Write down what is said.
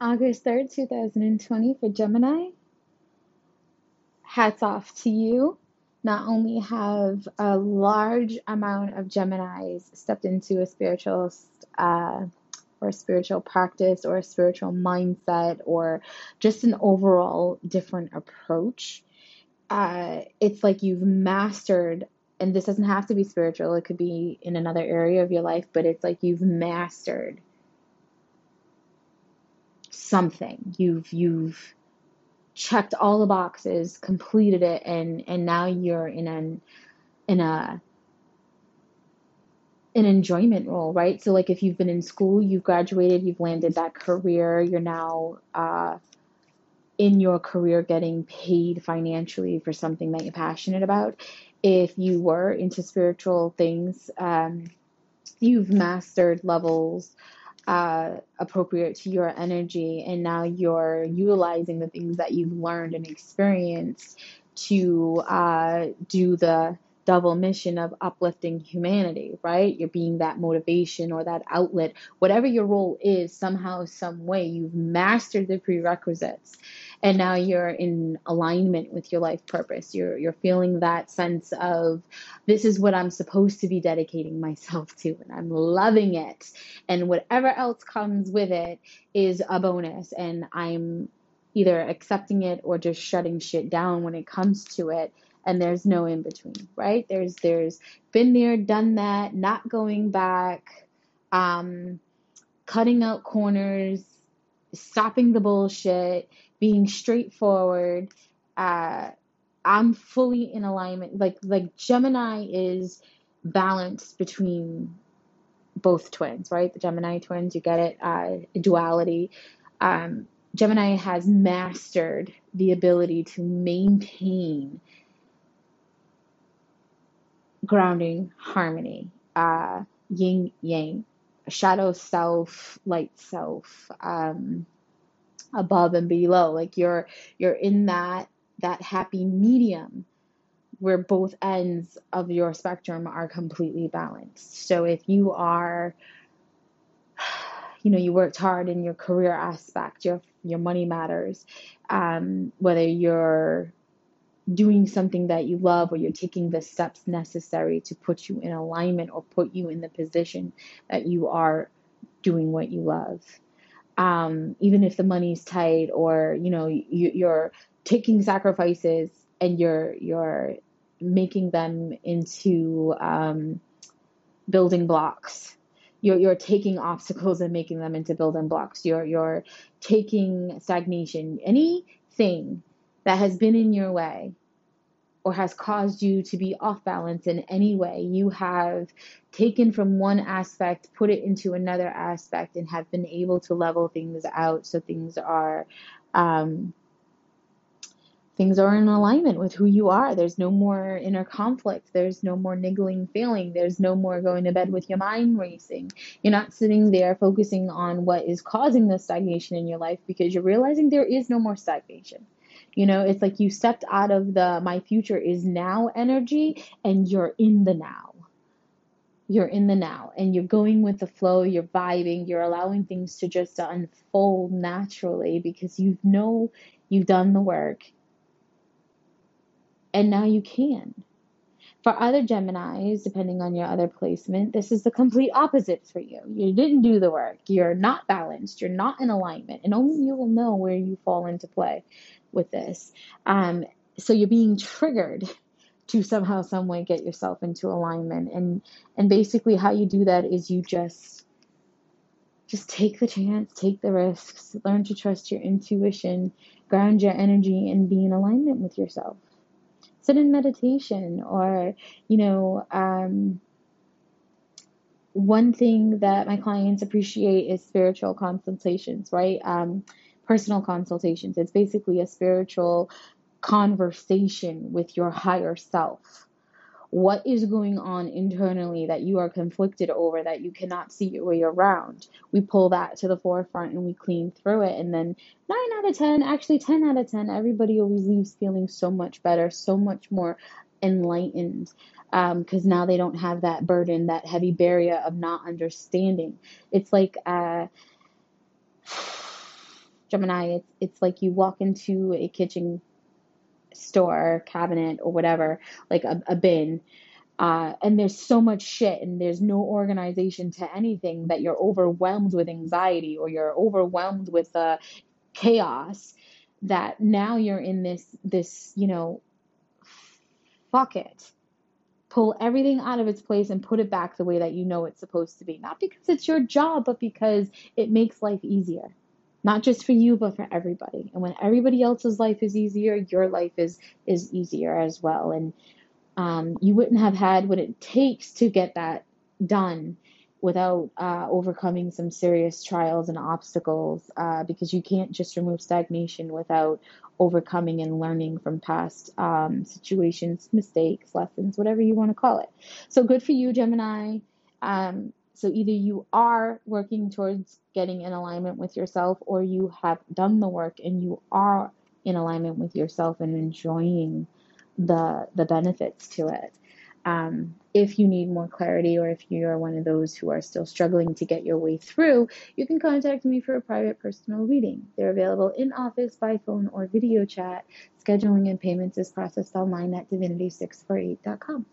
August 3rd, 2020 for Gemini. Hats off to you. Not only have a large amount of Geminis stepped into a spiritual uh, or spiritual practice or a spiritual mindset or just an overall different approach. Uh, it's like you've mastered, and this doesn't have to be spiritual, it could be in another area of your life, but it's like you've mastered something. You've you've checked all the boxes, completed it, and and now you're in an in a an enjoyment role, right? So like if you've been in school, you've graduated, you've landed that career, you're now uh, in your career getting paid financially for something that you're passionate about. If you were into spiritual things, um, you've mastered levels uh, appropriate to your energy, and now you're utilizing the things that you've learned and experienced to uh, do the double mission of uplifting humanity, right? You're being that motivation or that outlet, whatever your role is, somehow, some way, you've mastered the prerequisites and now you're in alignment with your life purpose. You're you're feeling that sense of this is what I'm supposed to be dedicating myself to and I'm loving it. And whatever else comes with it is a bonus. And I'm either accepting it or just shutting shit down when it comes to it. And there's no in between right? There's there's been there done that not going back um cutting out corners stopping the bullshit being straightforward. Uh, I'm fully in alignment. Like like Gemini is balanced between both twins, right? The Gemini twins, you get it, uh, duality. Um, Gemini has mastered the ability to maintain grounding harmony, uh, yin yang, shadow self, light self. Um, above and below. Like you're you're in that that happy medium where both ends of your spectrum are completely balanced. So if you are you know you worked hard in your career aspect your your money matters um, whether you're doing something that you love or you're taking the steps necessary to put you in alignment or put you in the position that you are doing what you love um, even if the money's tight or you know you, you're taking sacrifices and you're you're making them into um, building blocks. You're, you're taking obstacles and making them into building blocks. You're you're taking stagnation. Anything that has been in your way or has caused you to be off balance in any way. You have taken from one aspect, put it into another aspect, and have been able to level things out so things are. Um, things are in alignment with who you are. There's no more inner conflict. There's no more niggling feeling. There's no more going to bed with your mind racing. You're not sitting there focusing on what is causing the stagnation in your life because you're realizing there is no more stagnation. You know, it's like you stepped out of the my future is now energy and you're in the now. You're in the now and you're going with the flow, you're vibing, you're allowing things to just unfold naturally because you know you've done the work and now you can. For other Geminis, depending on your other placement, this is the complete opposite for you. You didn't do the work. You're not balanced. You're not in alignment. And only you will know where you fall into play with this. Um, so you're being triggered to somehow, some way get yourself into alignment. And and basically how you do that is you just just take the chance, take the risks, learn to trust your intuition, ground your energy, and be in alignment with yourself. Sit in meditation or, you know, um, one thing that my clients appreciate is spiritual consultations, right? Um, personal consultations. It's basically a spiritual conversation with your higher self. What is going on internally that you are conflicted over that you cannot see your way around? We pull that to the forefront and we clean through it. And then, nine out of 10, actually 10 out of 10, everybody always leaves feeling so much better, so much more enlightened because um, now they don't have that burden, that heavy barrier of not understanding. It's like, uh, Gemini, it's it's like you walk into a kitchen store, cabinet, or whatever, like a, a bin, uh, and there's so much shit and there's no organization to anything that you're overwhelmed with anxiety or you're overwhelmed with uh, chaos that now you're in this this you know fuck it. Pull everything out of its place and put it back the way that you know it's supposed to be. Not because it's your job but because it makes life easier not just for you but for everybody and when everybody else's life is easier your life is is easier as well and um, you wouldn't have had what it takes to get that done without uh, overcoming some serious trials and obstacles uh, because you can't just remove stagnation without overcoming and learning from past um, situations, mistakes, lessons, whatever you want to call it. So good for you, Gemini. Um, so either you are working towards getting in alignment with yourself or you have done the work and you are in alignment with yourself and enjoying the the benefits to it. Um, if you need more clarity or if you are one of those who are still struggling to get your way through, you can contact me for a private personal reading. They're available in office, by phone, or video chat. Scheduling and payments is processed online at divinity648.com.